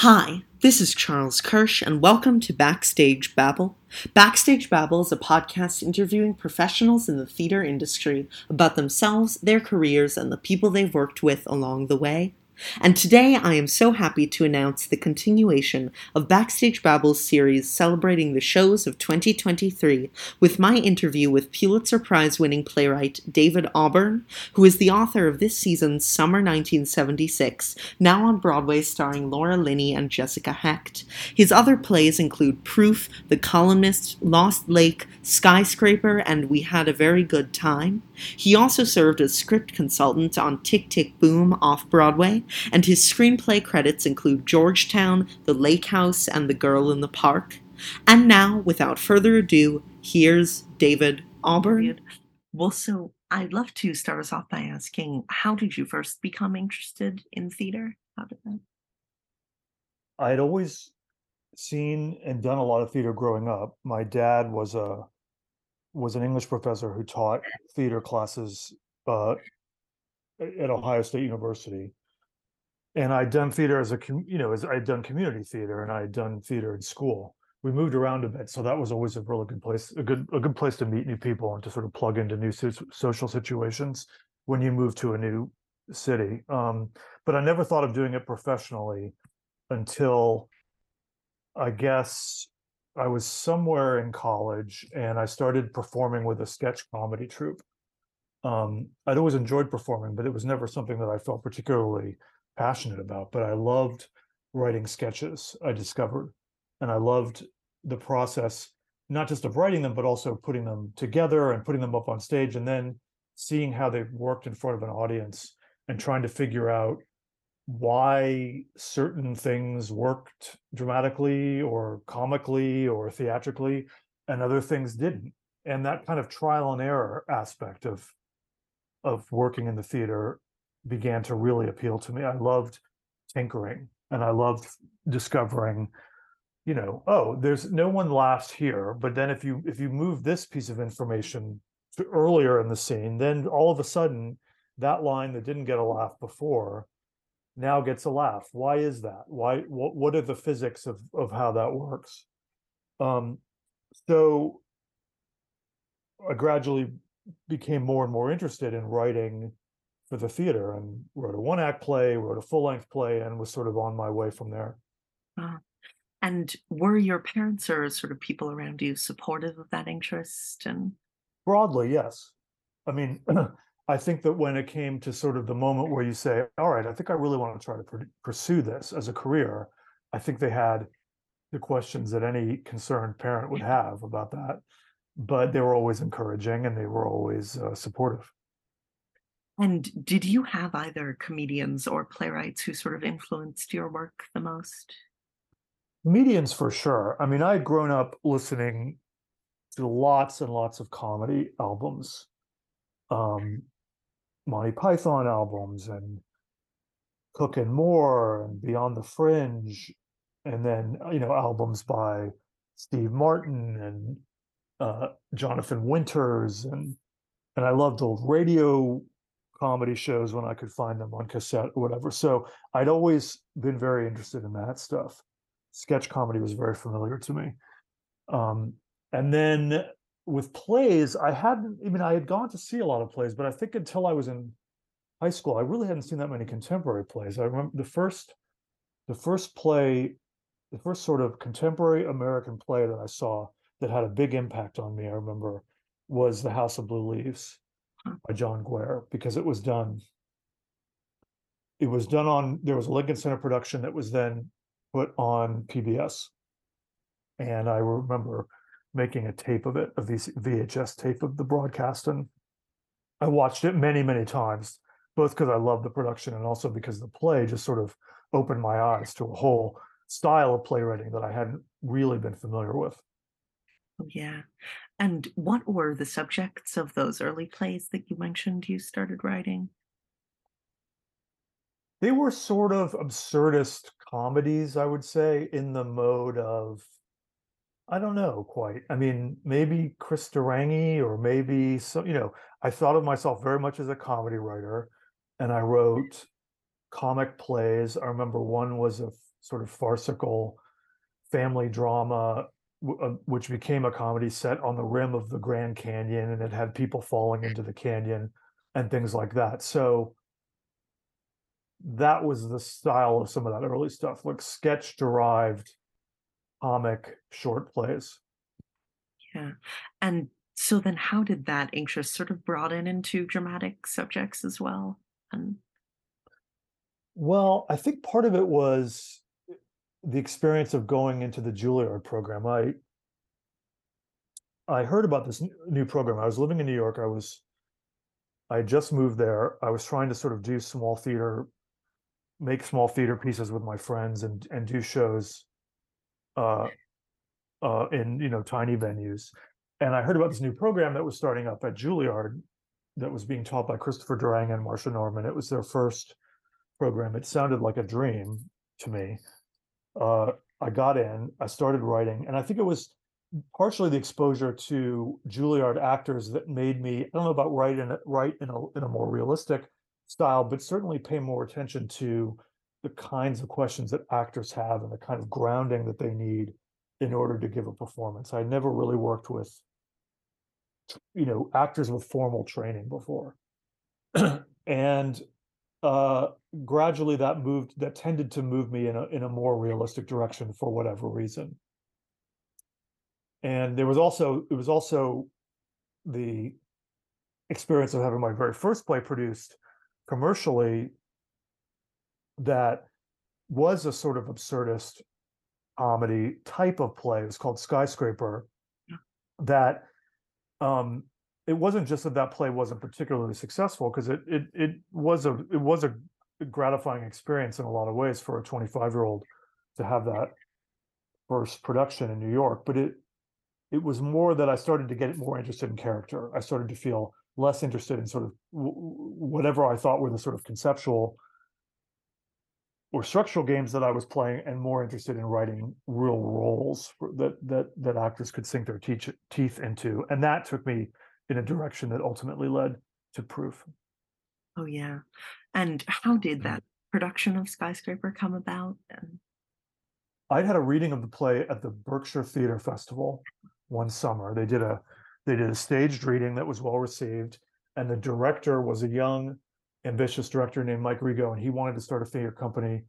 Hi, this is Charles Kirsch, and welcome to Backstage Babble. Backstage Babble is a podcast interviewing professionals in the theater industry about themselves, their careers, and the people they've worked with along the way. And today I am so happy to announce the continuation of Backstage Babble's series celebrating the shows of 2023 with my interview with Pulitzer Prize winning playwright David Auburn, who is the author of this season's Summer 1976, now on Broadway starring Laura Linney and Jessica Hecht. His other plays include Proof, The Columnist, Lost Lake, Skyscraper, and We Had a Very Good Time. He also served as script consultant on Tick Tick Boom off Broadway, and his screenplay credits include Georgetown, The Lake House, and The Girl in the Park. And now, without further ado, here's David Auburn. Well, so I'd love to start us off by asking how did you first become interested in theater? How did that? I had always seen and done a lot of theater growing up. My dad was a was an English professor who taught theater classes uh, at Ohio State University, and I'd done theater as a you know as I'd done community theater and I'd done theater in school. We moved around a bit, so that was always a really good place, a good a good place to meet new people and to sort of plug into new social situations when you move to a new city. Um, but I never thought of doing it professionally until I guess I was somewhere in college and I started performing with a sketch comedy troupe. Um, I'd always enjoyed performing, but it was never something that I felt particularly passionate about. But I loved writing sketches, I discovered, and I loved the process, not just of writing them, but also putting them together and putting them up on stage and then seeing how they worked in front of an audience and trying to figure out why certain things worked dramatically or comically or theatrically and other things didn't and that kind of trial and error aspect of of working in the theater began to really appeal to me i loved tinkering and i loved discovering you know oh there's no one laughs here but then if you if you move this piece of information to earlier in the scene then all of a sudden that line that didn't get a laugh before now gets a laugh. Why is that? Why what what are the physics of of how that works? Um so I gradually became more and more interested in writing for the theater and wrote a one act play, wrote a full length play, and was sort of on my way from there. Uh, and were your parents or sort of people around you supportive of that interest? And Broadly, yes. I mean, I think that when it came to sort of the moment where you say, all right, I think I really want to try to pr- pursue this as a career, I think they had the questions that any concerned parent would have about that. But they were always encouraging and they were always uh, supportive. And did you have either comedians or playwrights who sort of influenced your work the most? Comedians for sure. I mean, I had grown up listening to lots and lots of comedy albums, um, Monty Python albums, and Cook and Moore, and Beyond the Fringe, and then you know albums by Steve Martin and uh, Jonathan Winters, and and I loved old radio comedy shows when I could find them on cassette or whatever. So I'd always been very interested in that stuff. Sketch comedy was very familiar to me. Um, and then with plays, I hadn't, I mean, I had gone to see a lot of plays, but I think until I was in high school, I really hadn't seen that many contemporary plays. I remember the first, the first play, the first sort of contemporary American play that I saw that had a big impact on me, I remember, was The House of Blue Leaves Mm. by John Guare, because it was done. It was done on, there was a Lincoln Center production that was then put on PBS. And I remember making a tape of it, a VHS tape of the broadcast. And I watched it many, many times, both because I loved the production and also because the play just sort of opened my eyes to a whole style of playwriting that I hadn't really been familiar with. Oh, yeah. And what were the subjects of those early plays that you mentioned you started writing? They were sort of absurdist comedies, I would say, in the mode of I don't know quite. I mean, maybe Chris Durang or maybe so, you know, I thought of myself very much as a comedy writer and I wrote comic plays. I remember one was a sort of farcical family drama Uh, which became a comedy set on the rim of the Grand Canyon and it had people falling into the canyon and things like that. So that was the style of some of that early stuff, like sketch derived comic short plays. Yeah. And so then how did that interest sort of broaden into dramatic subjects as well? And Well, I think part of it was the experience of going into the Juilliard program. I I heard about this new program. I was living in New York. I was I just moved there. I was trying to sort of do small theater, make small theater pieces with my friends and and do shows uh uh in you know tiny venues. And I heard about this new program that was starting up at Juilliard that was being taught by Christopher Durang and Marsha Norman. It was their first program. It sounded like a dream to me. Uh, I got in, I started writing, and I think it was partially the exposure to Juilliard actors that made me, I don't know about write in write in a, in a more realistic style, but certainly pay more attention to the kinds of questions that actors have and the kind of grounding that they need in order to give a performance. I never really worked with, you know, actors with formal training before. and uh gradually that moved that tended to move me in a in a more realistic direction for whatever reason and there was also it was also the experience of having my very first play produced commercially that was a sort of absurdist comedy type of play it was called skyscraper Yeah. that um it wasn't just that that play wasn't particularly successful because it it it was a it was a gratifying experience in a lot of ways for a 25 year old to have that first production in New York but it it was more that I started to get more interested in character. I started to feel less interested in sort of w- whatever I thought were the sort of conceptual or structural games that I was playing and more interested in writing real roles that that that actors could sink their teach, teeth into. And that took me in a direction that ultimately led to proof oh yeah. And how did mm. that production of Skyscraper come about? And I'd had a reading of the play at the Berkshire Theater Festival one summer. They did a they did a staged reading that was well received, and the director was a young, ambitious director named Mike Rego, and he wanted to start a theater company,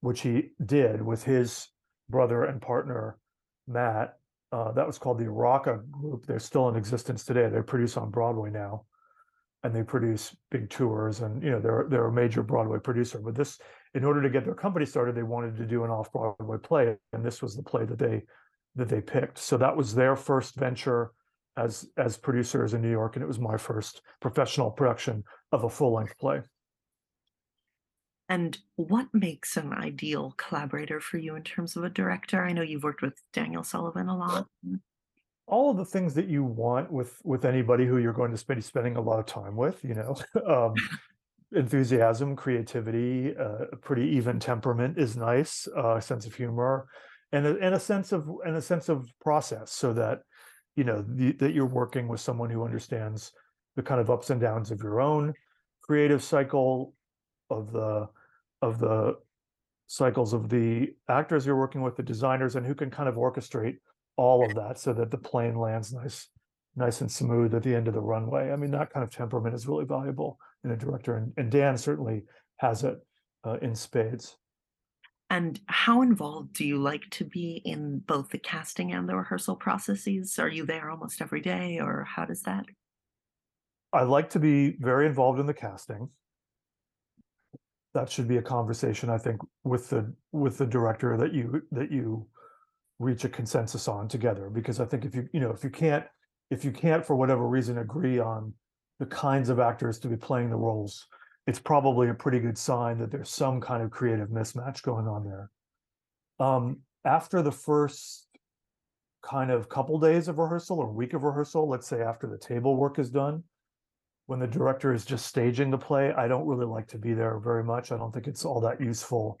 which he did with his brother and partner Matt. Uh, that was called the Araca Group. They're still in existence today. They produce on Broadway now, and they produce big tours. And you know they're they're a major Broadway producer. But this, in order to get their company started, they wanted to do an off Broadway play, and this was the play that they that they picked. So that was their first venture as as producers in New York, and it was my first professional production of a full length play. And what makes an ideal collaborator for you in terms of a director? I know you've worked with Daniel Sullivan a lot. All of the things that you want with with anybody who you're going to spend spending a lot of time with, you know, um, enthusiasm, creativity, uh, a pretty even temperament is nice, uh, a sense of humor, and a, and a sense of and a sense of process, so that you know the, that you're working with someone who understands the kind of ups and downs of your own creative cycle, of the of the cycles of the actors you're working with, the designers, and who can kind of orchestrate all of that so that the plane lands nice nice and smooth at the end of the runway. I mean, that kind of temperament is really valuable in a director, and, and Dan certainly has it uh, in spades. And how involved do you like to be in both the casting and the rehearsal processes? Are you there almost every day, or how does that? I like to be very involved in the casting. That should be a conversation, I think, with the with the director that you that you reach a consensus on together. Because I think if you you know if you can't if you can't for whatever reason agree on the kinds of actors to be playing the roles, it's probably a pretty good sign that there's some kind of creative mismatch going on there. Um, after the first kind of couple days of rehearsal or week of rehearsal, let's say after the table work is done, when the director is just staging the play, I don't really like to be there very much. I don't think it's all that useful.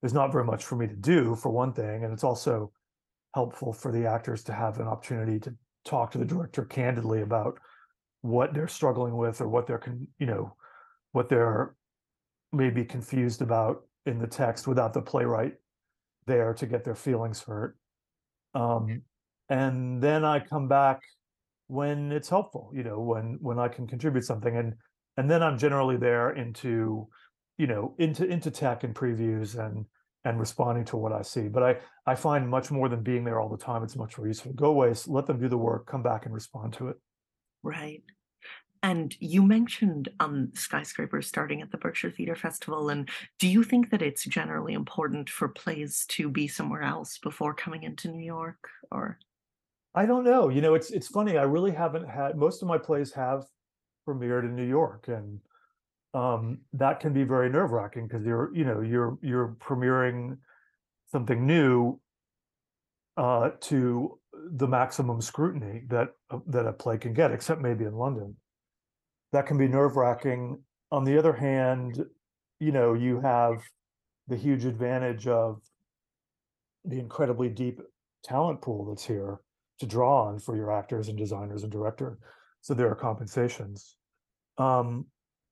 There's not very much for me to do, for one thing, and it's also helpful for the actors to have an opportunity to talk to the director candidly about what they're struggling with or what they're you know what they're maybe confused about in the text without the playwright there to get their feelings hurt um, and then i come back when it's helpful you know when when i can contribute something and and then i'm generally there into you know into into tech and previews and and responding to what i see but i i find much more than being there all the time it's much more useful go away let them do the work come back and respond to it right and you mentioned um, skyscrapers starting at the Berkshire Theatre Festival. And do you think that it's generally important for plays to be somewhere else before coming into New York? Or I don't know. You know, it's it's funny. I really haven't had most of my plays have premiered in New York, and um, that can be very nerve wracking because you're you know you're you're premiering something new uh, to the maximum scrutiny that uh, that a play can get, except maybe in London. That can be nerve wracking. On the other hand, you know you have the huge advantage of the incredibly deep talent pool that's here to draw on for your actors and designers and director. So there are compensations. Um,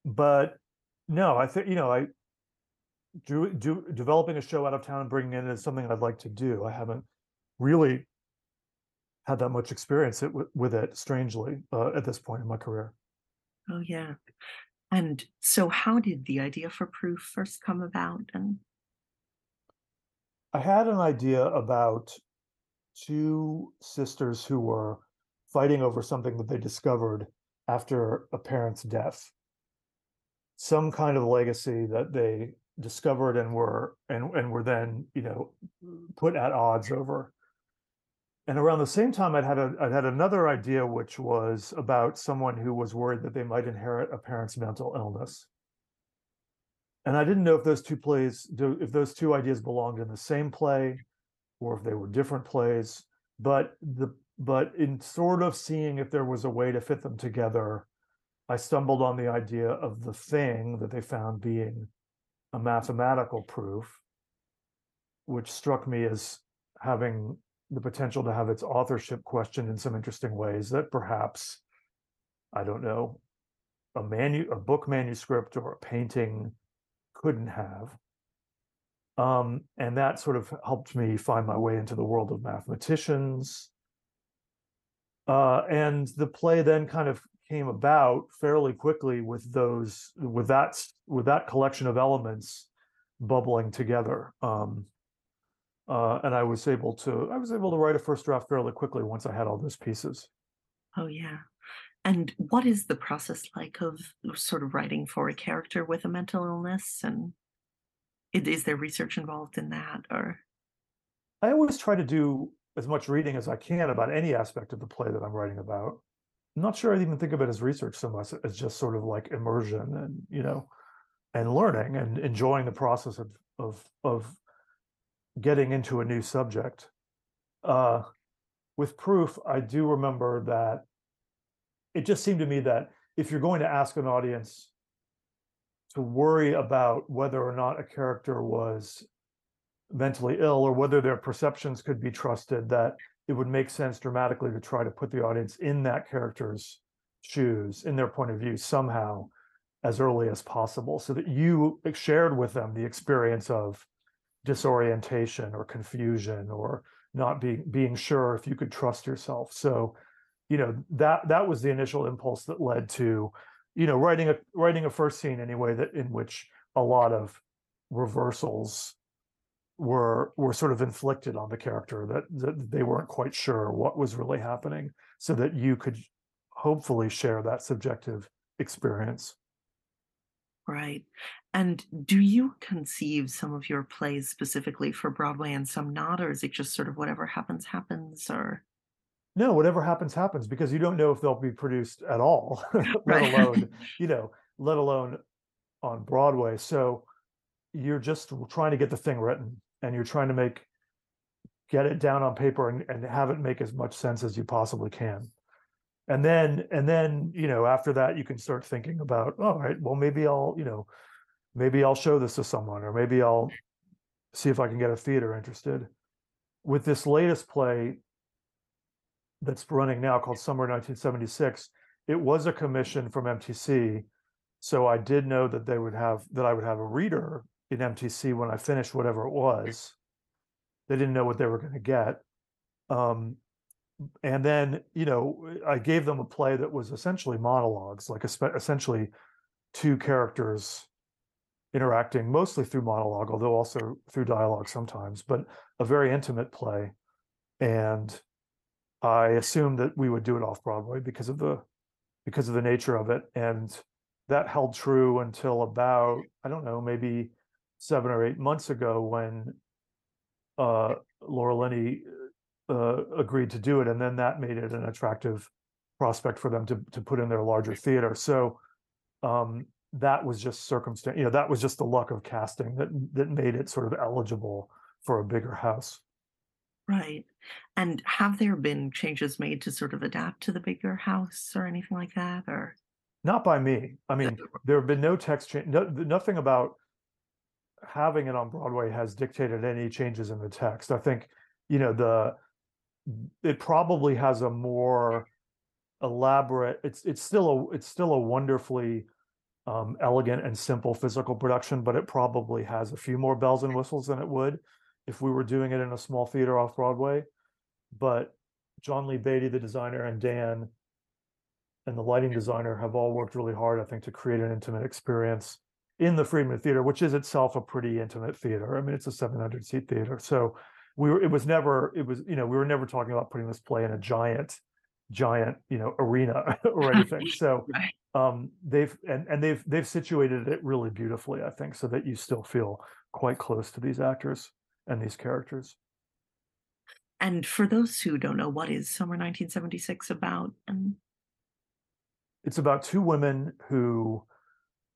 but no, I think you know I do, do developing a show out of town and bringing it in is something I'd like to do. I haven't really had that much experience it, with it, strangely, uh, at this point in my career. Oh yeah. And so how did the idea for proof first come about and I had an idea about two sisters who were fighting over something that they discovered after a parent's death. Some kind of legacy that they discovered and were and and were then, you know, put at odds over. And around the same time, I'd had a I'd had another idea, which was about someone who was worried that they might inherit a parent's mental illness. And I didn't know if those two plays, if those two ideas belonged in the same play, or if they were different plays. But the but in sort of seeing if there was a way to fit them together, I stumbled on the idea of the thing that they found being a mathematical proof, which struck me as having the potential to have its authorship questioned in some interesting ways that perhaps, I don't know, a manu a book manuscript or a painting couldn't have. Um, and that sort of helped me find my way into the world of mathematicians. Uh, and the play then kind of came about fairly quickly with those with that with that collection of elements bubbling together. Um, uh, and I was able to I was able to write a first draft fairly quickly once I had all those pieces. Oh yeah. And what is the process like of sort of writing for a character with a mental illness and is there research involved in that or I always try to do as much reading as I can about any aspect of the play that I'm writing about. I'm not sure I'd even think of it as research so much as just sort of like immersion and you know and learning and enjoying the process of of of getting into a new subject. Uh, with proof, I do remember that it just seemed to me that if you're going to ask an audience to worry about whether or not a character was mentally ill or whether their perceptions could be trusted, that it would make sense dramatically to try to put the audience in that character's shoes, in their point of view, somehow as early as possible, so that you shared with them the experience of disorientation or confusion or not being being sure if you could trust yourself. So, you know, that that was the initial impulse that led to you know writing a writing a first scene anyway that in which a lot of reversals were were sort of inflicted on the character that, that they weren't quite sure what was really happening so that you could hopefully share that subjective experience. Right. And do you conceive some of your plays specifically for broadway and some not or is it just sort of whatever happens happens or no, whatever happens, happens because you don't know if they'll be produced at all, let alone, you know, let alone on Broadway. So you're just trying to get the thing written and you're trying to make get it down on paper and, and have it make as much sense as you possibly can. And then and then you know after that you can start thinking about all right well maybe i'll you know maybe i'll show this to someone or maybe i'll see if i can get a theater interested. With this latest play that's running now called summer 1976 it was a commission from mtc so i did know that they would have that i would have a reader in mtc when i finished whatever it was. They didn't know what they were going to get. Um, and then you know i gave them a play that was essentially monologues like essentially two characters interacting mostly through monologue although also through dialogue sometimes but a very intimate play. And i assumed that we would do it off broadway because of the because of the nature of it and that held true until about i don't know maybe seven or eight months ago when uh, laura linney uh, agreed to do it, and then that made it an attractive prospect for them to to put in their larger theater. So um, that was just circumstance. You know, that was just the luck of casting that that made it sort of eligible for a bigger house. Right. And have there been changes made to sort of adapt to the bigger house or anything like that, or? Not by me. I mean, there have been no text change. No, nothing about having it on Broadway has dictated any changes in the text. I think, you know, the it probably has a more elaborate it's it's still a it's still a wonderfully um, elegant and simple physical production but it probably has a few more bells and whistles than it would if we were doing it in a small theater off broadway but john lee beatty the designer and dan and the lighting designer have all worked really hard i think to create an intimate experience in the friedman theater which is itself a pretty intimate theater. I mean it's a 700 seat theater. So we were it was never it was you know we were never talking about putting this play in a giant giant you know arena or anything. So um they've and and they've they've situated it really beautifully i think so that you still feel quite close to these actors and these characters and for those who don't know what is summer 1976 about and it's about two women who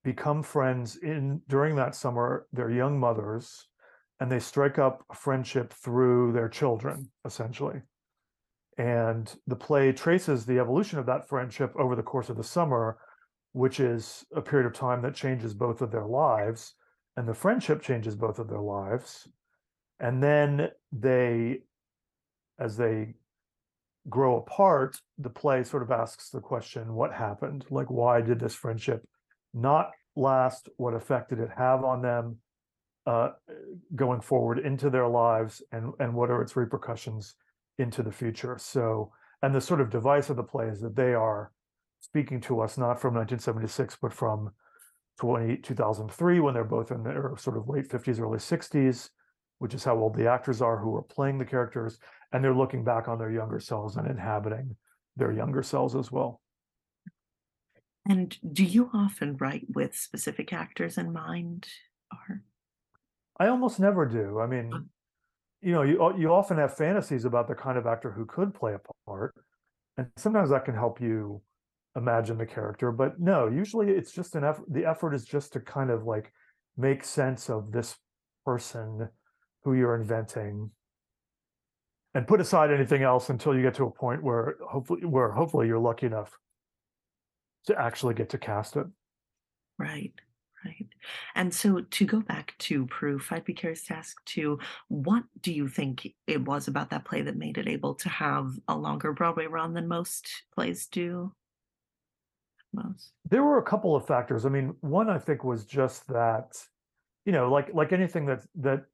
become friends in during that summer they're young mothers and they strike up a friendship through their children, essentially. And the play traces the evolution of that friendship over the course of the summer, which is a period of time that changes both of their lives, and the friendship changes both of their lives. And then they, as they grow apart, the play sort of asks the question what happened? Like, why did this friendship not last? What effect did it have on them? uh, going forward into their lives and and what are its repercussions into the future so and the sort of device of the play is that they are speaking to us not from 1976 but from 20, 2003 when they're both in their sort of late 50s early 60s which is how old the actors are who are playing the characters and they're looking back on their younger selves and inhabiting their younger selves as well and do you often write with specific actors in mind or I almost never do. I mean, you know, you you often have fantasies about the kind of actor who could play a part, and sometimes that can help you imagine the character. But no, usually it's just an effort. The effort is just to kind of like make sense of this person who you're inventing and put aside anything else until you get to a point where hopefully where hopefully you're lucky enough to actually get to cast it right Right. And so to go back to proof, I'd be curious to ask too, what do you think it was about that play that made it able to have a longer Broadway run than most plays do? Most. There were a couple of factors. I mean, one I think was just that, you know, like like anything that that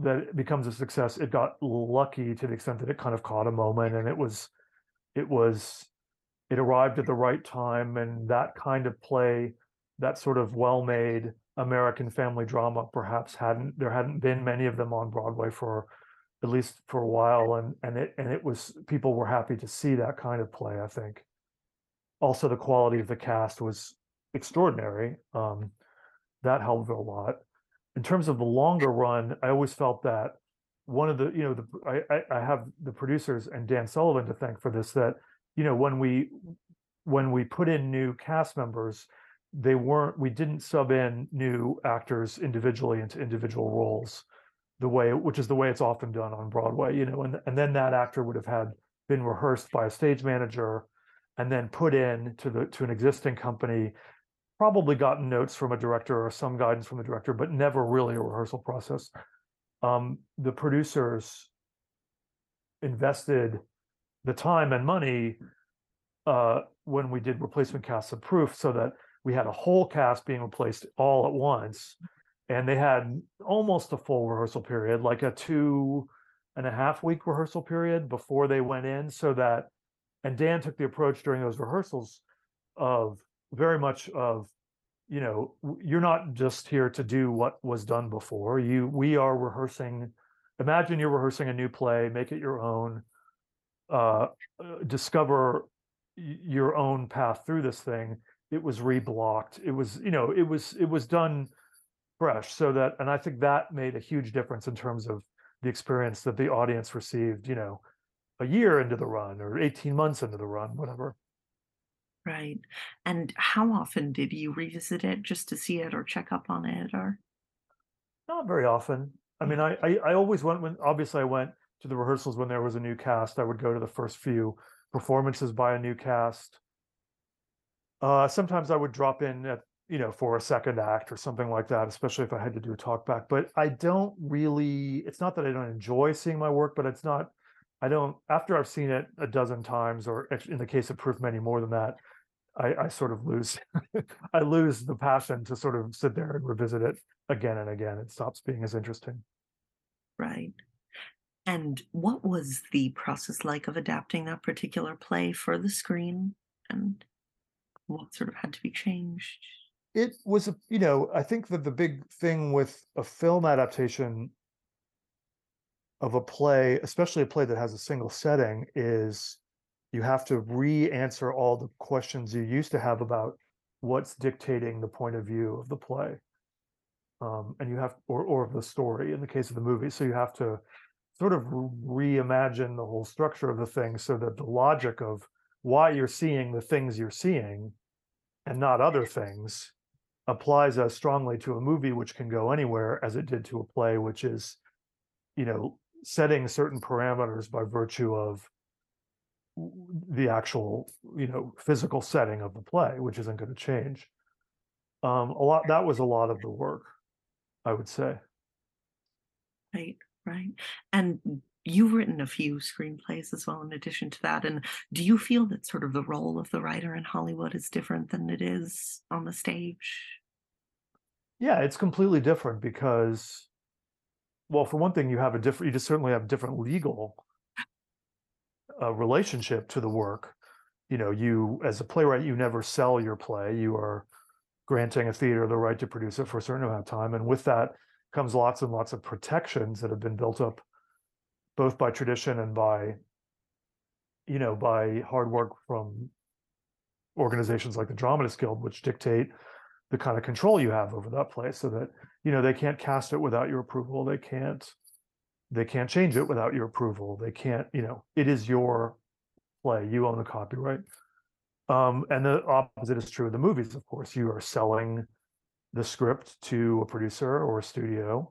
that it becomes a success, it got lucky to the extent that it kind of caught a moment and it was it was it arrived at the right time and that kind of play that sort of well-made American family drama perhaps hadn't there hadn't been many of them on Broadway for at least for a while and and it and it was people were happy to see that kind of play I think. Also the quality of the cast was extraordinary um, that helped a lot in terms of the longer run I always felt that one of the you know the I, I have the producers and Dan Sullivan to thank for this that you know when we when we put in new cast members they weren't we didn't sub in new actors individually into individual roles the way which is the way it's often done on Broadway, you know, and and then that actor would have had been rehearsed by a stage manager and then put in to the to an existing company probably gotten notes from a director or some guidance from the director but never really a rehearsal process. Um, the producers invested the time and money uh, when we did replacement casts of proof so that we had a whole cast being replaced all at once. And they had almost a full rehearsal period like a two and a half week rehearsal period before they went in so that and dan took the approach during those rehearsals of very much of you know you're not just here to do what was done before. You we are rehearsing imagine you're rehearsing a new play make it your own uh, uh discover your own path through this thing. It was reblocked. It was you know it was it was done fresh so that and i think that made a huge difference in terms of the experience that the audience received you know a year into the run or 18 months into the run whatever right. And how often did you revisit it just to see it or check up on it or? Not very often. I mean i i, I always went when obviously i went to the rehearsals when there was a new cast. I would go to the first few performances by a new cast. Uh sometimes i would drop in at you know, for a second act or something like that, especially if I had to do a talk back. But I don't really, it's not that I don't enjoy seeing my work, but it's not, I don't, after I've seen it a dozen times, or in the case of Proof, many more than that, I, I sort of lose, I lose the passion to sort of sit there and revisit it again and again. It stops being as interesting. Right. And what was the process like of adapting that particular play for the screen? And what sort of had to be changed? it was a you know i think that the big thing with a film adaptation of a play especially a play that has a single setting is you have to re-answer all the questions you used to have about what's dictating the point of view of the play. Um, and you have or or of the story in the case of the movie. So you have to sort of reimagine the whole structure of the thing so that the logic of why you're seeing the things you're seeing and not other things applies as strongly to a movie which can go anywhere as it did to a play which is you know setting certain parameters by virtue of the actual you know physical setting of the play which isn't going to change. Um a lot that was a lot of the work i would say. Right right. And you've written a few screenplays as well in addition to that and do you feel that sort of the role of the writer in hollywood is different than it is on the stage? Yeah it's completely different because well for one thing you have a different you just certainly have different legal uh, relationship to the work you know you as a playwright you never sell your play you are granting a theater the right to produce it for a certain amount of time and with that comes lots and lots of protections that have been built up both by tradition and by you know by hard work from organizations like the Dramatists Guild, which dictate the kind of control you have over that play, so that you know they can't cast it without your approval. They can't they can't change it without your approval. They can't you know it is your play. You own the copyright. Um, and the opposite is true of the movies. Of course, you are selling the script to a producer or a studio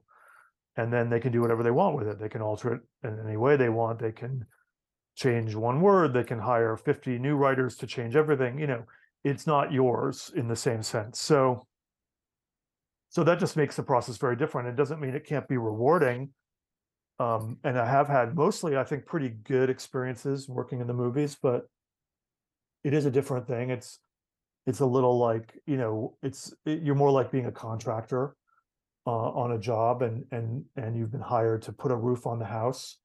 and then they can do whatever they want with it. They can alter it in any way they want. They can change one word. They can hire 50 new writers to change everything. You know, it's not yours in the same sense. So, so that just makes the process very different. It doesn't mean it can't be rewarding. Um, and I have had mostly, I think, pretty good experiences working in the movies, but it is a different thing. It's it's a little like you know, it's it, you're more like being a contractor uh, on a job and and and you've been hired to put a roof on the house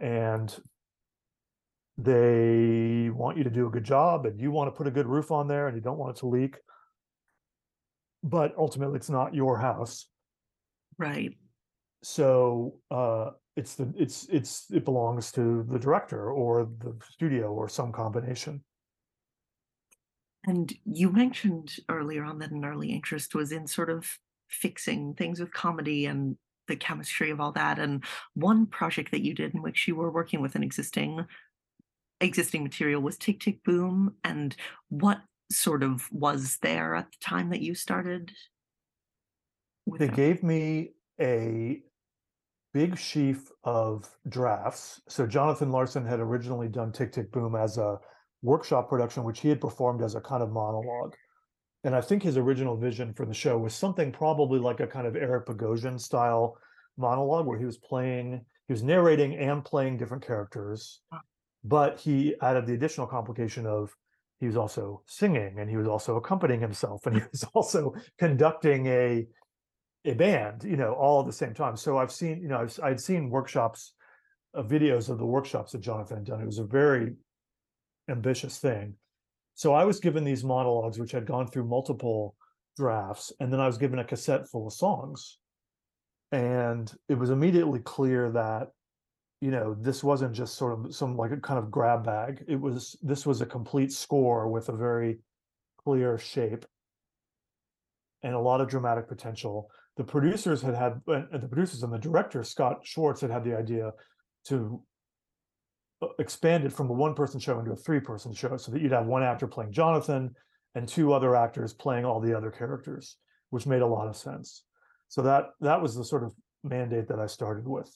and they want you to do a good job and you want to put a good roof on there and you don't want it to leak. But ultimately it's not your house. Right. So uh it's the it's it's it belongs to the director or the studio or some combination and you mentioned earlier on that an early interest was in sort of fixing things with comedy and the chemistry of all that. And one project that you did in which you were working with an existing existing material was Tick Tick Boom. And what sort of was there at the time that you started They them? gave me a big sheaf of drafts. So Jonathan Larson had originally done Tick Tick Boom as a workshop production, which he had performed as a kind of monologue. And I think his original vision for the show was something probably like a kind of Eric Bogosian style monologue where he was playing, he was narrating and playing different characters. Ah. But he added the additional complication of he was also singing and he was also accompanying himself and he was also conducting a a band, you know, all at the same time. So I've seen, you know, I've, I'd seen workshops, uh, videos of the workshops that Jonathan had done. It was a very ambitious thing. So I was given these monologues, which had gone through multiple drafts, and then I was given a cassette full of songs. And it was immediately clear that, you know, this wasn't just sort of some like a kind of grab bag. It was, this was a complete score with a very clear shape and a lot of dramatic potential. The producers had had, uh, the producers and the director, Scott Schwartz, had had the idea to uh, expand it from a one person show into a three person show so that you'd have one actor playing Jonathan and two other actors playing all the other characters, which made a lot of sense. So that that was the sort of mandate that I started with.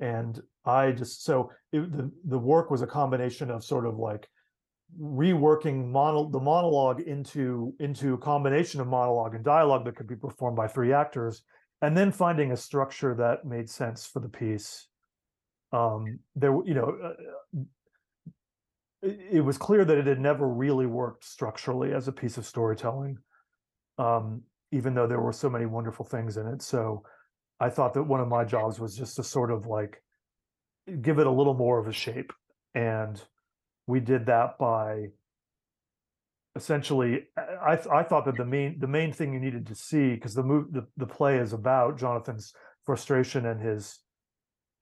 And I just so it, the the work was a combination of sort of like reworking the monologue into into a combination of monologue and dialogue that could be performed by three actors and then finding a structure that made sense for the piece. Um there you know uh, it, it was clear that it had never really worked structurally as a piece of storytelling um even though there were so many wonderful things in it. So i thought that one of my jobs was just to sort of like give it a little more of a shape and we did that by essentially I, I thought that the main the main thing you needed to see because the move the, the play is about jonathan's frustration and his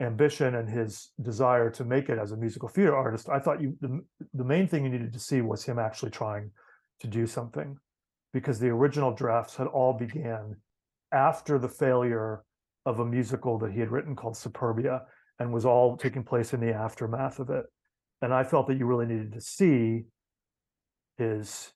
ambition and his desire to make it as a musical theater artist. I thought you the, the main thing you needed to see was him actually trying to do something because the original drafts had all began after the failure of a musical that he had written called superbia and was all taking place in the aftermath of it and I felt that you really needed to see his,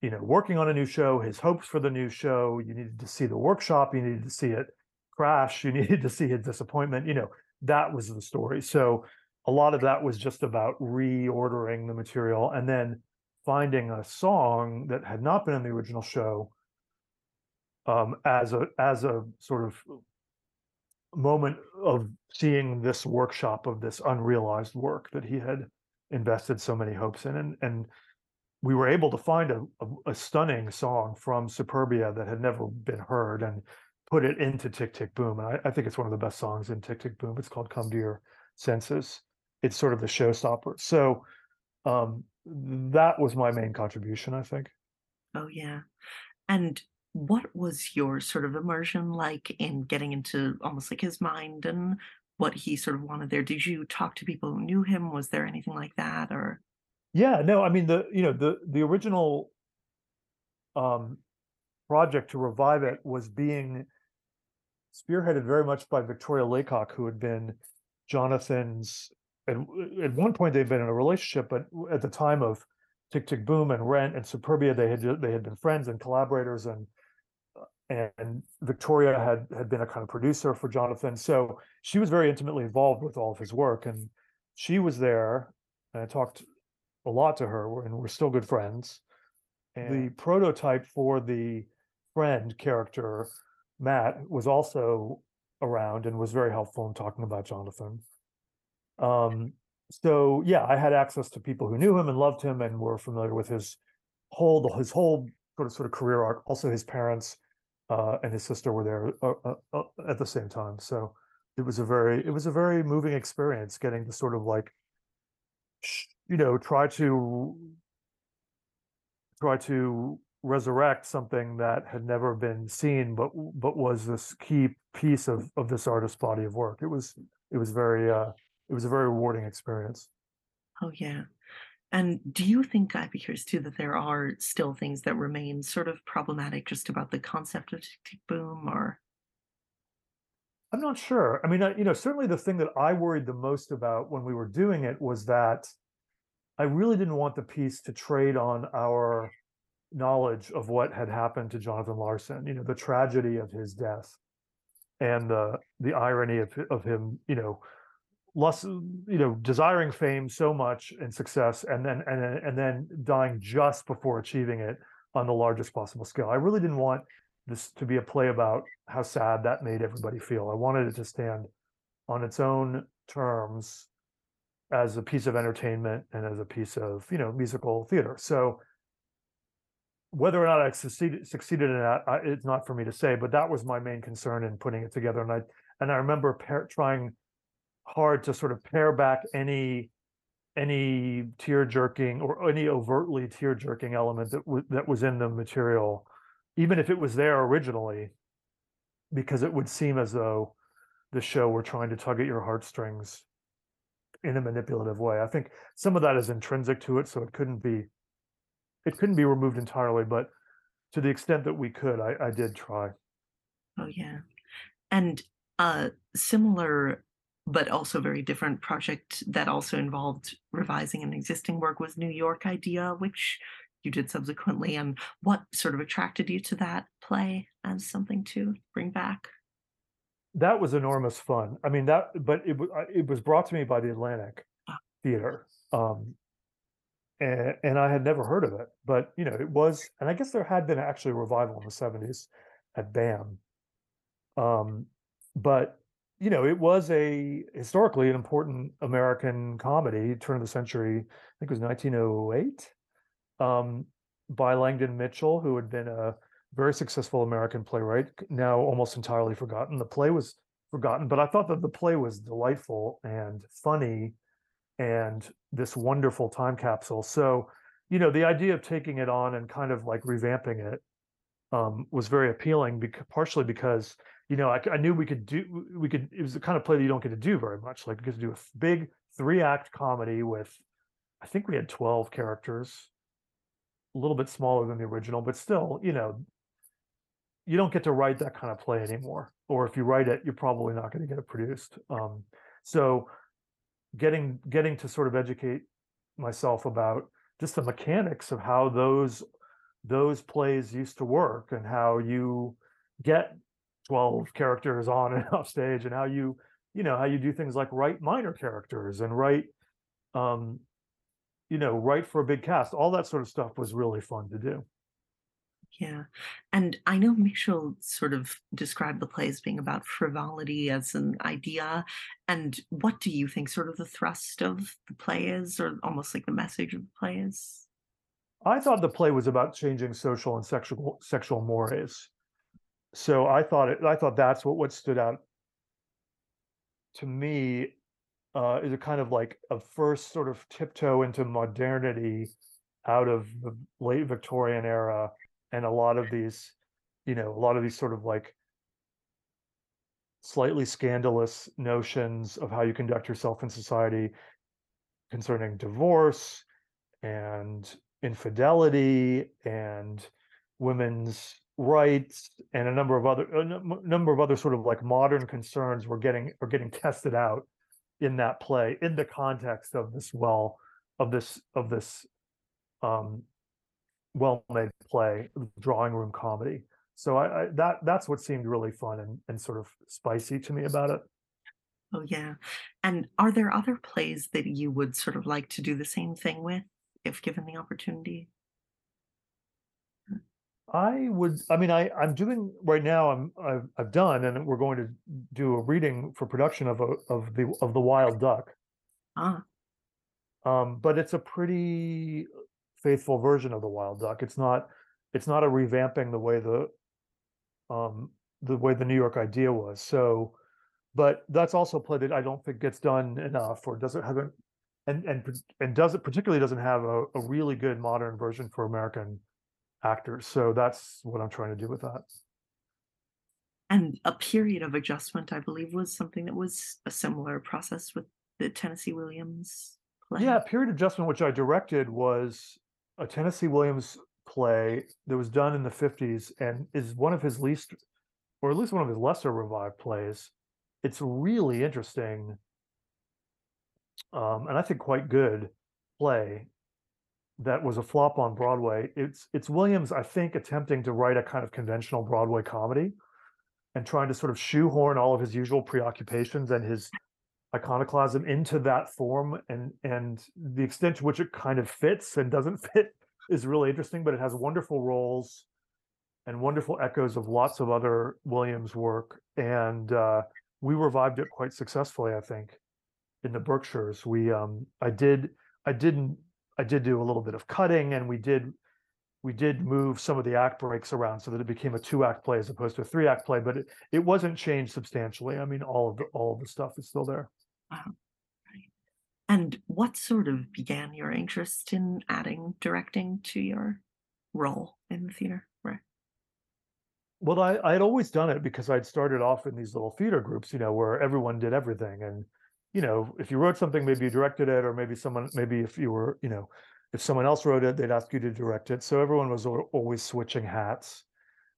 you know, working on a new show, his hopes for the new show. You needed to see the workshop. You needed to see it crash. You needed to see his disappointment. You know, that was the story. So a lot of that was just about reordering the material and then finding a song that had not been in the original show um, as a as a sort of moment of seeing this workshop of this unrealized work that he had invested so many hopes in and and we were able to find a, a, a stunning song from superbia that had never been heard and put it into tick tick boom. And I, I think it's one of the best songs in tick tick boom. It's called come to your senses. It's sort of the showstopper. So um that was my main contribution i think. Oh, yeah. And what was your sort of immersion like in getting into almost like his mind and what he sort of wanted there? Did you talk to people who knew him? Was there anything like that? Or Yeah, no, I mean the you know the the original um project to revive it was being spearheaded very much by Victoria Leacock, who had been Jonathan's and at one point they'd been in a relationship, but at the time of Tick Tick Boom and Rent and Superbia, they had they had been friends and collaborators and and Victoria had had been a kind of producer for Jonathan. So she was very intimately involved with all of his work. And she was there and I talked a lot to her and we're still good friends. The prototype for the friend character, Matt, was also around and was very helpful in talking about Jonathan. Um, so yeah, I had access to people who knew him and loved him and were familiar with his whole his whole sort of sort of career arc. Also, his parents uh, and his sister were there uh, uh, uh, at the same time. So it was a very it was a very moving experience getting to sort of like you know try to try to resurrect something that had never been seen but but was this key piece of of this artist's body of work it was it was very uh it was a very rewarding experience oh yeah. And do you think I'd be curious too that there are still things that remain sort of problematic just about the concept of Tick Tick Boom or? I'm not sure. I mean I, you know certainly the thing that i worried the most about when we were doing it was that I really didn't want the piece to trade on our knowledge of what had happened to Jonathan Larson, you know, the tragedy of his death and the the irony of of him, you know, less you know, desiring fame so much and success and then and then and then dying just before achieving it on the largest possible scale. I really didn't want this to be a play about how sad that made everybody feel. I wanted it to stand on its own terms as a piece of entertainment and as a piece of you know musical theater. So whether or not I succeeded succeeded in that, I, it's not for me to say. But that was my main concern in putting it together. And I and I remember pair, trying hard to sort of pare back any any tear jerking or any overtly tear jerking element that w- that was in the material, even if it was there originally, because it would seem as though the show were trying to tug at your heartstrings in a manipulative way. I think some of that is intrinsic to it, so it couldn't be it couldn't be removed entirely, but to the extent that we could, I, I did try. Oh yeah, and a similar but also very different project that also involved revising an existing work was New York Idea, which you did subsequently. And what sort of attracted you to that play as something to bring back? That was enormous fun. I mean that, but it was it was brought to me by the Atlantic Ah. Theater, um, and, and I had never heard of it. But you know, it was, and I guess there had been actually a revival in the seventies at BAM. Um, but you know, it was a historically an important American comedy, turn of the century. I think it was 1908, um, by Langdon Mitchell, who had been a very successful American playwright, now almost entirely forgotten. The play was forgotten, but I thought that the play was delightful and funny and this wonderful time capsule. So, you know, the idea of taking it on and kind of like revamping it um, was very appealing, because, partially because you know I, I, knew we could do we could it was the kind of play that you don't get to do very much. Like you get to do a big three act comedy with, I think we had twelve characters, a little bit smaller than the original, but still, you know, you don't get to write that kind of play anymore. Or if you write it, you're probably not going to get it produced. Um, so getting getting to sort of educate myself about just the mechanics of how those those plays used to work and how you get 12 characters on and off stage and how you you know how you do things like write minor characters and write um you know write for a big cast all that sort of stuff was really fun to do yeah. And I know Mitchell sort of described the play as being about frivolity as an idea. And what do you think sort of the thrust of the play is, or almost like the message of the play is? I thought the play was about changing social and sexual sexual mores. So I thought it I thought that's what what stood out to me uh, is a kind of like a first sort of tiptoe into modernity out of the late Victorian era and a lot of these, you know, a lot of these sort of like slightly scandalous notions of how you conduct yourself in society concerning divorce and infidelity and women's rights and a number of other a number of other sort of like modern concerns were getting are getting tested out in that play in the context of this well of this of this um well-made play, drawing room comedy. So I, I, that that's what seemed really fun and, and sort of spicy to me about it. Oh yeah. And are there other plays that you would sort of like to do the same thing with if given the opportunity? I would I mean I I'm doing right now I'm I've, I've done and we're going to do a reading for production of a, of the of the wild duck. Ah. Um but it's a pretty faithful version of the wild duck. It's not it's not a revamping the way the um the way the New York idea was. So but that's also play that I don't think gets done enough or doesn't have and and and does it particularly doesn't have a, a really good modern version for American actors. So that's what I'm trying to do with that. And a period of adjustment, I believe, was something that was a similar process with the Tennessee Williams play. Yeah, period adjustment, which I directed, was a Tennessee Williams play that was done in the 50s and is one of his least, or at least one of his lesser revived plays. It's really interesting um, and I think quite good. play that was a flop on Broadway. It's it's Williams, I think, attempting to write a kind of conventional Broadway comedy and trying to sort of shoehorn all of his usual preoccupations and his iconoclasm into that form and and the extent to which it kind of fits and doesn't fit is really interesting but it has wonderful roles and wonderful echoes of lots of other williams work and uh, we revived it quite successfully i think in the berkshires we um i did i didn't i did do a little bit of cutting and we did we did move some of the act breaks around so that it became a two act play as opposed to a three act play but it, it wasn't changed substantially i mean all of the all of the stuff is still there Wow. And what sort of began your interest in adding directing to your role in the theater? Right. Well, I I had always done it because I'd started off in these little theater groups, you know, where everyone did everything. And, you know, if you wrote something, maybe you directed it, or maybe someone, maybe if you were, you know, if someone else wrote it, they'd ask you to direct it. So everyone was always switching hats.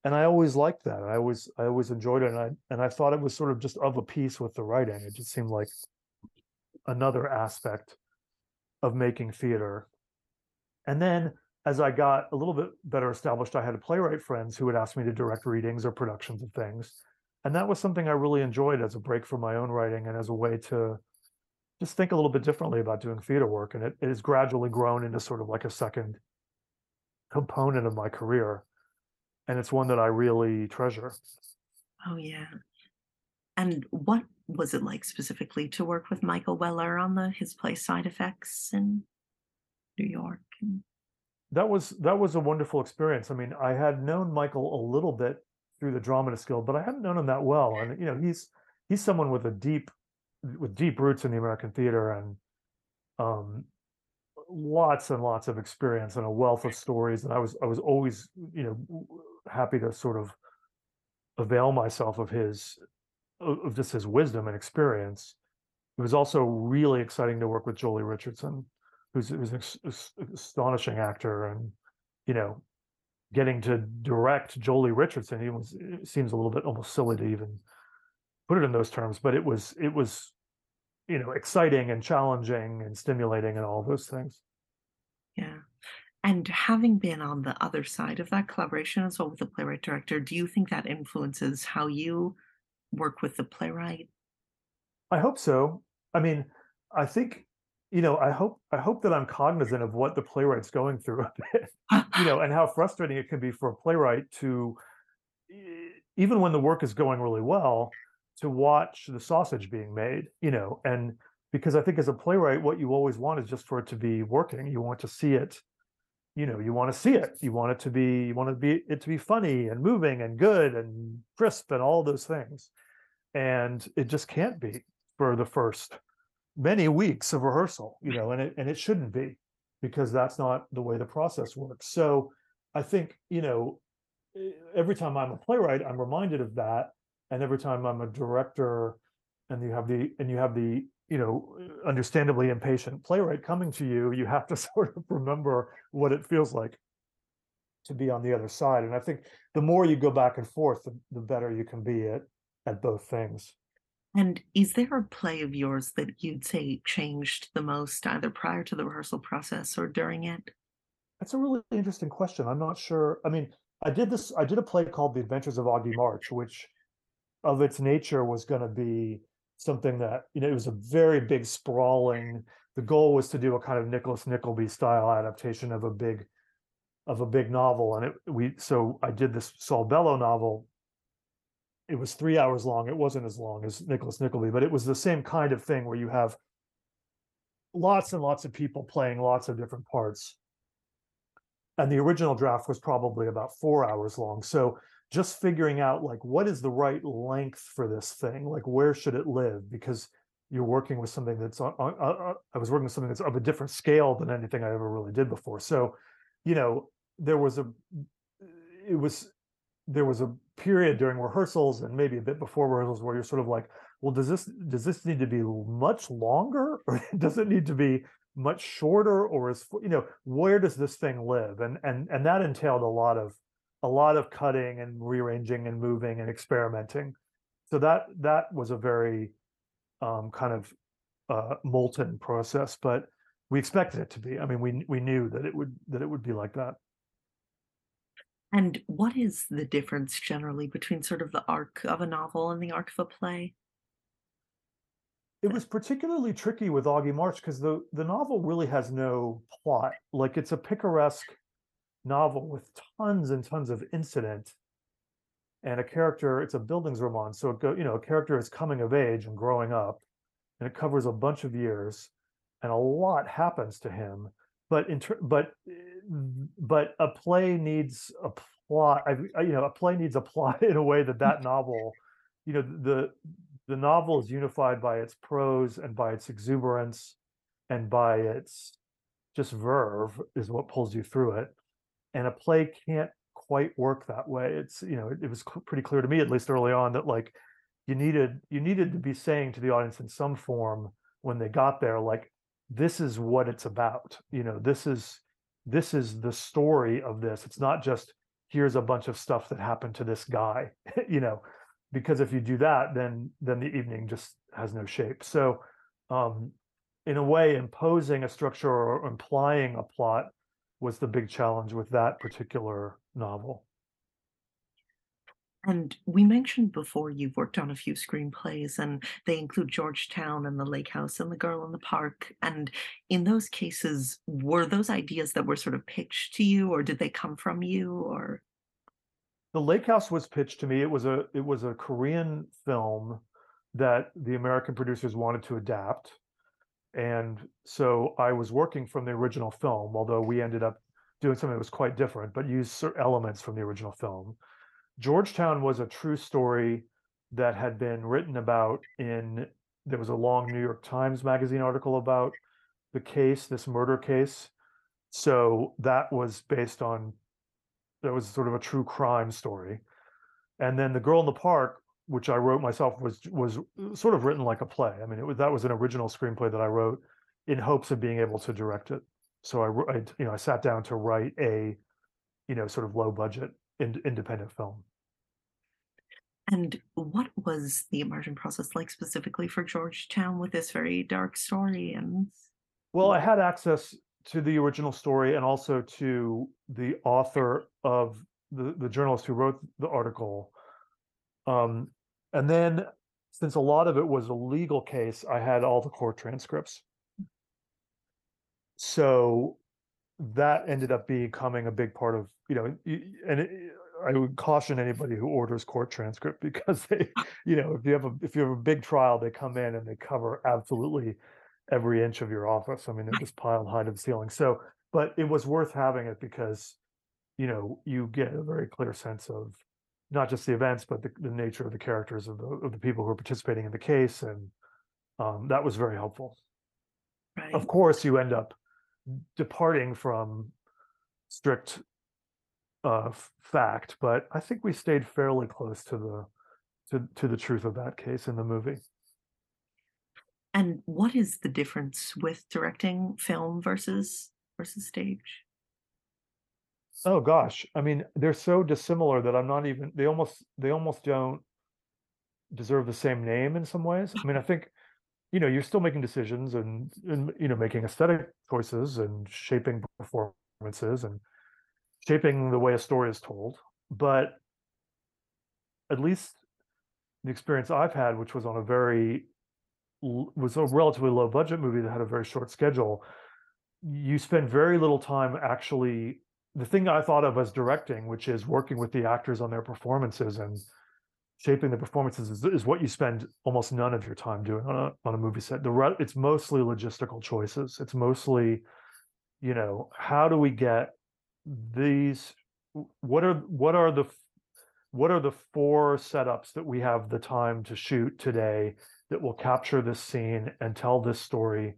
And I always liked that. I always I always enjoyed it. And I and I thought it was sort of just of a piece with the writing. It just seemed like another aspect of making theater. And then as I got a little bit better established, I had playwright friends who would ask me to direct readings or productions of things. And that was something I really enjoyed as a break from my own writing and as a way to just think a little bit differently about doing theater work. And it, it has gradually grown into sort of like a second component of my career. And it's one that I really treasure. Oh, yeah. And what was it like specifically to work with Michael Weller on the his play Side Effects in New York? That was that was a wonderful experience. I mean, I had known Michael a little bit through the Dramatist Guild, but I hadn't known him that well. And you know, he's he's someone with a deep with deep roots in the American theater and um lots and lots of experience and a wealth of stories. And I was I was always, you know, happy to sort of avail myself of his of just his wisdom and experience. It was also really exciting to work with Joely Richardson, who's who's an ex- astonishing actor, and you know, getting to direct Joely Richardson, it was it seems a little bit almost silly to even put it in those terms, but it was it was you know exciting and challenging and stimulating and all those things. yeah. And having been on the other side of that collaboration as well with the playwright director, do you think that influences how you work with the playwright? I hope so. I mean, I think you know, I hope I hope that I'm cognizant of what the playwright's going through a bit, you know, and how frustrating it can be for a playwright to even when the work is going really well to watch the sausage being made, you know, and because I think as a playwright what you always want is just for it to be working. You want to see it, you know, you want to see it. You want it to be you want it to be it to be funny and moving and good and crisp and all those things. And it just can't be for the first many weeks of rehearsal, you know, and it and it shouldn't be because that's not the way the process works. So I think, you know, every time I'm a playwright, I'm reminded of that. And every time I'm a director and you have the and you have the, you know, understandably impatient playwright coming to you, you have to sort of remember what it feels like to be on the other side. And I think the more you go back and forth, the, the better you can be at at both things. And is there a play of yours that you'd say changed the most, either prior to the rehearsal process or during it? That's a really interesting question. I'm not sure. I mean, I did this, I did a play called The Adventures of Augie March, which of its nature was going to be something that, you know, it was a very big, sprawling. The goal was to do a kind of Nicholas Nickleby style adaptation of a big of a big novel. And it we so I did this Saul Bellow novel. It was three hours long. It wasn't as long as Nicholas Nickleby, but it was the same kind of thing where you have lots and lots of people playing lots of different parts. And the original draft was probably about four hours long. So just figuring out like what is the right length for this thing? Like where should it live? Because you're working with something that's on, on, i was working with something that's of a different scale than anything i ever really did before. So you know there was a it was there was a period during rehearsals and maybe a bit before rehearsals where you're sort of like well does this does this need to be much longer or does it need to be much shorter or is you know where does this thing live and and and that entailed a lot of a lot of cutting and rearranging and moving and experimenting so that that was a very um kind of uh molten process but we expected it to be. I mean, we we knew that it would that it would be like that. And what is the difference generally between sort of the arc of a novel and the arc of a play? It uh was particularly tricky with Augie March because the the novel really has no plot. Like it's a picaresque novel with tons and tons of incident and a character. It's a buildings Bildungsroman, so it go you know a character is coming of age and growing up, and it covers a bunch of years, and a lot happens to him. But in ter- but but a play needs a plot. I, you know, a play needs a plot in a way that that novel, you know, the the novel is unified by its prose and by its exuberance and by its just verve is what pulls you through it and a play can't quite work that way it's you know it, it was cl- pretty clear to me at least early on that like you needed you needed to be saying to the audience in some form when they got there like this is what it's about you know this is this is the story of this. It's not just here's a bunch of stuff that happened to this guy you know because if you do that then then the evening just has no shape. So um in a way imposing a structure or implying a plot was the big challenge with that particular novel and we mentioned before you've worked on a few screenplays, and they include Georgetown and The Lake House and The Girl in the Park. And in those cases, were those ideas that were sort of pitched to you, or did they come from you? Or the lake house was pitched to me it was a it was a korean film that the american producers wanted to adapt and so i was working from the original film although we ended up doing something that was quite different but used certain elements from the original film georgetown was a true story that had been written about in there was a long new york times magazine article about the case this murder case so that was based on that was sort of a true crime story. And then The Girl in the Park, which I wrote myself, was was sort of written like a play. I mean, it was that was an original screenplay that I wrote in hopes of being able to direct it. So I, I you know, I sat down to write a, you know, sort of low budget in, independent film. And what was the immersion process like specifically for Georgetown with this very dark story? And well, I had access to the original story and also to the author of the, the journalist who wrote the article. Um, and then, since a lot of it was a legal case, I had all the court transcripts. So that ended up becoming a big part of, you know, and it, I would caution anybody who orders court transcript because they, you know, if you have a if you have a big trial, they come in and they cover absolutely every inch of your office. I mean, it was piled high to the ceiling. So, but it was worth having it because, you know, you get a very clear sense of not just the events, but the, the nature of the characters of the of the people who are participating in the case, and um, that was very helpful. Right. Of course, you end up departing from strict uh, fact, but I think we stayed fairly close to the to to the truth of that case in the movie. And what is the difference with directing film versus versus stage? Oh gosh, I mean, they're so dissimilar that I'm not even they almost they almost don't deserve the same name in some ways. I mean, I think you know, you're still making decisions and and you know, making aesthetic choices and shaping performances and shaping the way a story is told, but at least the experience I've had, which was on a very was a relatively low budget movie that had a very short schedule you spend very little time actually the thing i thought of as directing which is working with the actors on their performances and shaping the performances is, is what you spend almost none of your time doing on a, on a movie set. The re- it's mostly logistical choices. It's mostly you know how do we get these what are what are the what are the four setups that we have the time to shoot today that will capture this scene and tell this story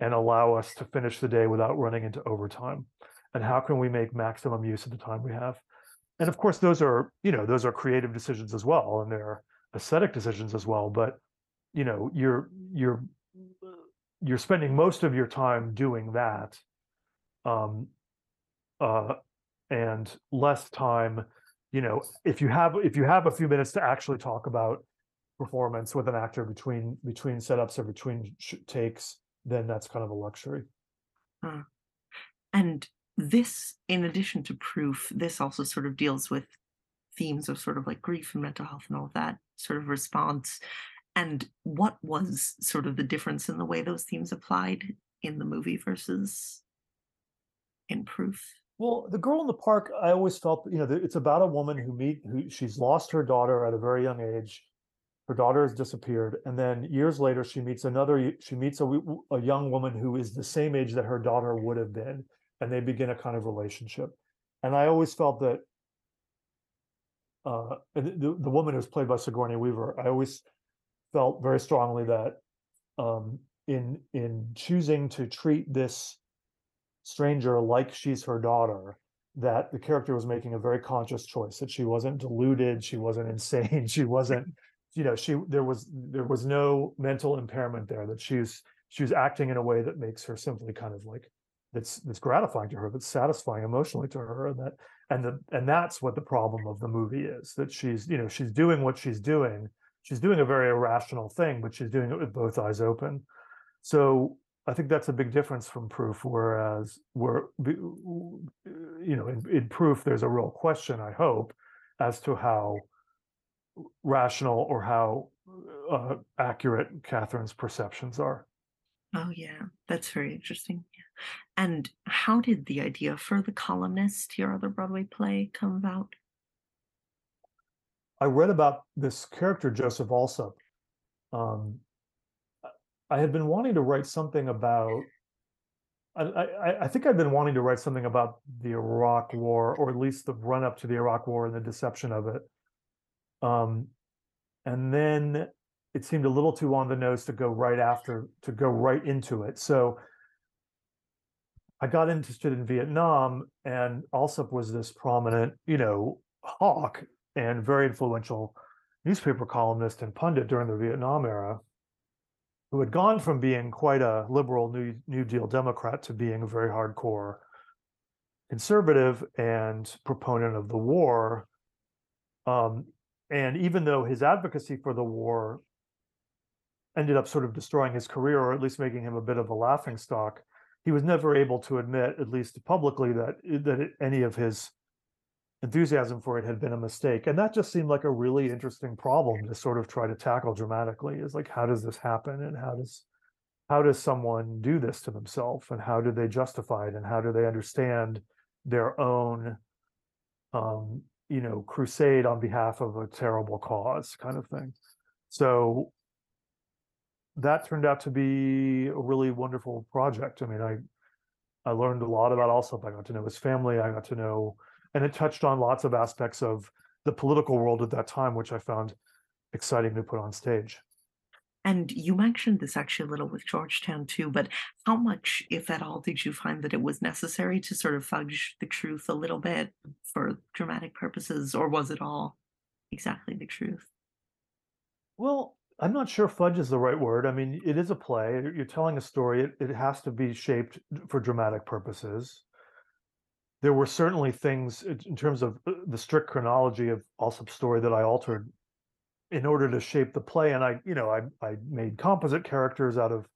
and allow us to finish the day without running into overtime? And how can we make maximum use of the time we have and of course those are you know those are creative decisions as well and they're aesthetic decisions as well but you know you're you're you're spending most of your time doing that um uh and less time you know if you have if you have a few minutes to actually talk about performance with an actor between between setups or between takes, then that's kind of a luxury. And this, in addition to proof, this also sort of deals with themes of sort of like grief and mental health and all of that sort of response. And what was sort of the difference in the way those themes applied in the movie versus in proof? Well, the girl in the park, I always felt, you know, it's about a woman who meet who she's lost her daughter at a very young age. Her daughter has disappeared, and then years later, she meets another. She meets a, a young woman who is the same age that her daughter would have been, and they begin a kind of relationship. And I always felt that uh, the the woman who's played by Sigourney Weaver, I always felt very strongly that um, in in choosing to treat this stranger like she's her daughter that the character was making a very conscious choice that she wasn't deluded she wasn't insane she wasn't you know she there was there was no mental impairment there that she's she was acting in a way that makes her simply kind of like that's that's gratifying to her that's satisfying emotionally to her and that and the and that's what the problem of the movie is that she's you know she's doing what she's doing she's doing a very irrational thing but she's doing it with both eyes open so I think that's a big difference from proof. Whereas, where you know, in, in, proof, there's a real question. I hope as to how rational or how uh, accurate Catherine's perceptions are. Oh yeah, that's very interesting. And how did the idea for the columnist, your other Broadway play, come about? I read about this character Joseph Alsop um, I had been wanting to write something about. I, I, I think I'd been wanting to write something about the Iraq War, or at least the run up to the Iraq War and the deception of it. Um, and then it seemed a little too on the nose to go right after to go right into it. So I got interested in Vietnam, and Alsop was this prominent, you know, hawk and very influential newspaper columnist and pundit during the Vietnam era who had gone from being quite a liberal New, New Deal Democrat to being a very hardcore conservative and proponent of the war. Um, and even though his advocacy for the war ended up sort of destroying his career, or at least making him a bit of a laughing stock, he was never able to admit, at least publicly, that that any of his enthusiasm for it had been a mistake. And that just seemed like a really interesting problem to sort of try to tackle dramatically is like how does this happen? And how does how does someone do this to themselves? And how do they justify it? And how do they understand their own um you know crusade on behalf of a terrible cause kind of thing? So that turned out to be a really wonderful project i mean i i learned a lot about Alsop i got to know his family i got to know and it touched on lots of aspects of the political world at that time, which I found exciting to put on stage. And you mentioned this actually a little with Georgetown too, but how much, if at all, did you find that it was necessary to sort of fudge the truth a little bit for dramatic purposes, or was it all exactly the truth? Well, I'm not sure fudge is the right word. I mean, it is a play. You're telling a story. It, it has to be shaped for dramatic purposes there were certainly things in terms of uh, the strict chronology of Alsop's story that I altered in order to shape the play. And I, you know, I I made composite characters out of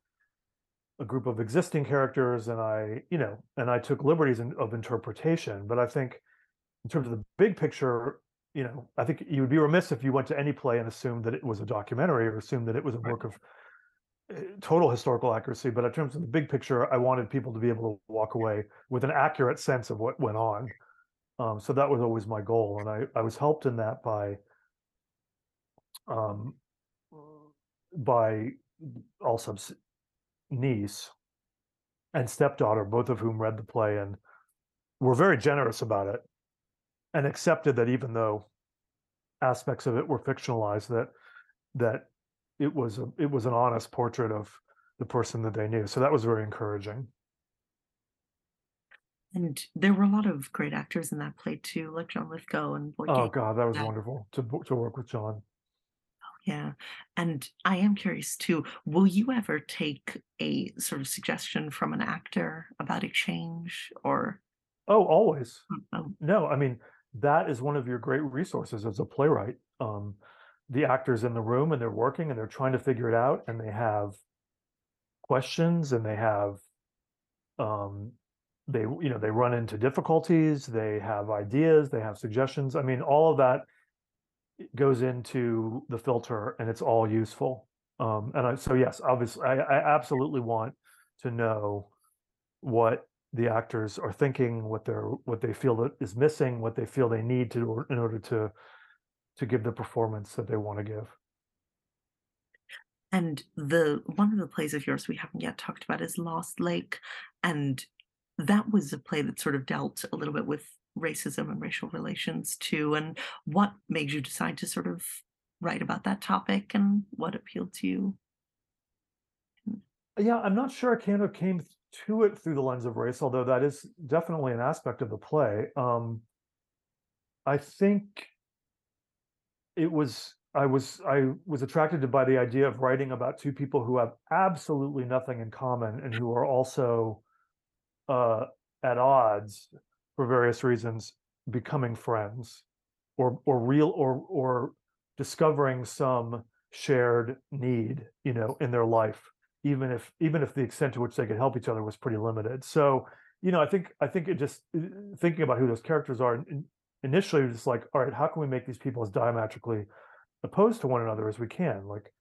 a group of existing characters, and I, you know, and I took liberties in, of interpretation. But I think, in terms of the big picture, you know, I think you would be remiss if you went to any play and assumed that it was a documentary or assumed that it was a work of total historical accuracy, but in terms of the big picture, I wanted people to be able to walk away with an accurate sense of what went on. Um, so that was always my goal, and I, I was helped in that by um, by Alsop's niece and stepdaughter, both of whom read the play and were very generous about it, and accepted that even though aspects of it were fictionalized, that that it was a, it was an honest portrait of the person that they knew. So that was very encouraging. And there were a lot of great actors in that play too, like John Lithgow and Boyd Oh God, that was wonderful to to work with John. Oh, yeah. And I am curious too, will you ever take a sort of suggestion from an actor about a change or Oh, always. Mm, oh. No, I mean, that is one of your great resources as a playwright. Um, the actors in the room and they're working and they're trying to figure it out and they have questions and they have um, they you know they run into difficulties they have ideas they have suggestions i mean all of that goes into the filter and it's all useful um, and I, so yes obviously I, I absolutely want to know what the actors are thinking what they're what they feel that is missing what they feel they need to in order to to give the performance that they want to give and the one of the plays of yours we haven't yet talked about is lost lake and that was a play that sort of dealt a little bit with racism and racial relations too. And what made you decide to sort of write about that topic and what appealed to you? Yeah, I'm not sure I kind of came to it through the lens of race, although that is definitely an aspect of the play. Um, I think it was I was I was attracted to by the idea of writing about two people who have absolutely nothing in common and who are also uh, at odds for various reasons, becoming friends, or or real or or discovering some shared need, you know, in their life, even if even if the extent to which they could help each other was pretty limited. So, you know, I think I think it just uh, thinking about who those characters are initially just like, all right, how can we make these people as diametrically opposed to one another as we can? Like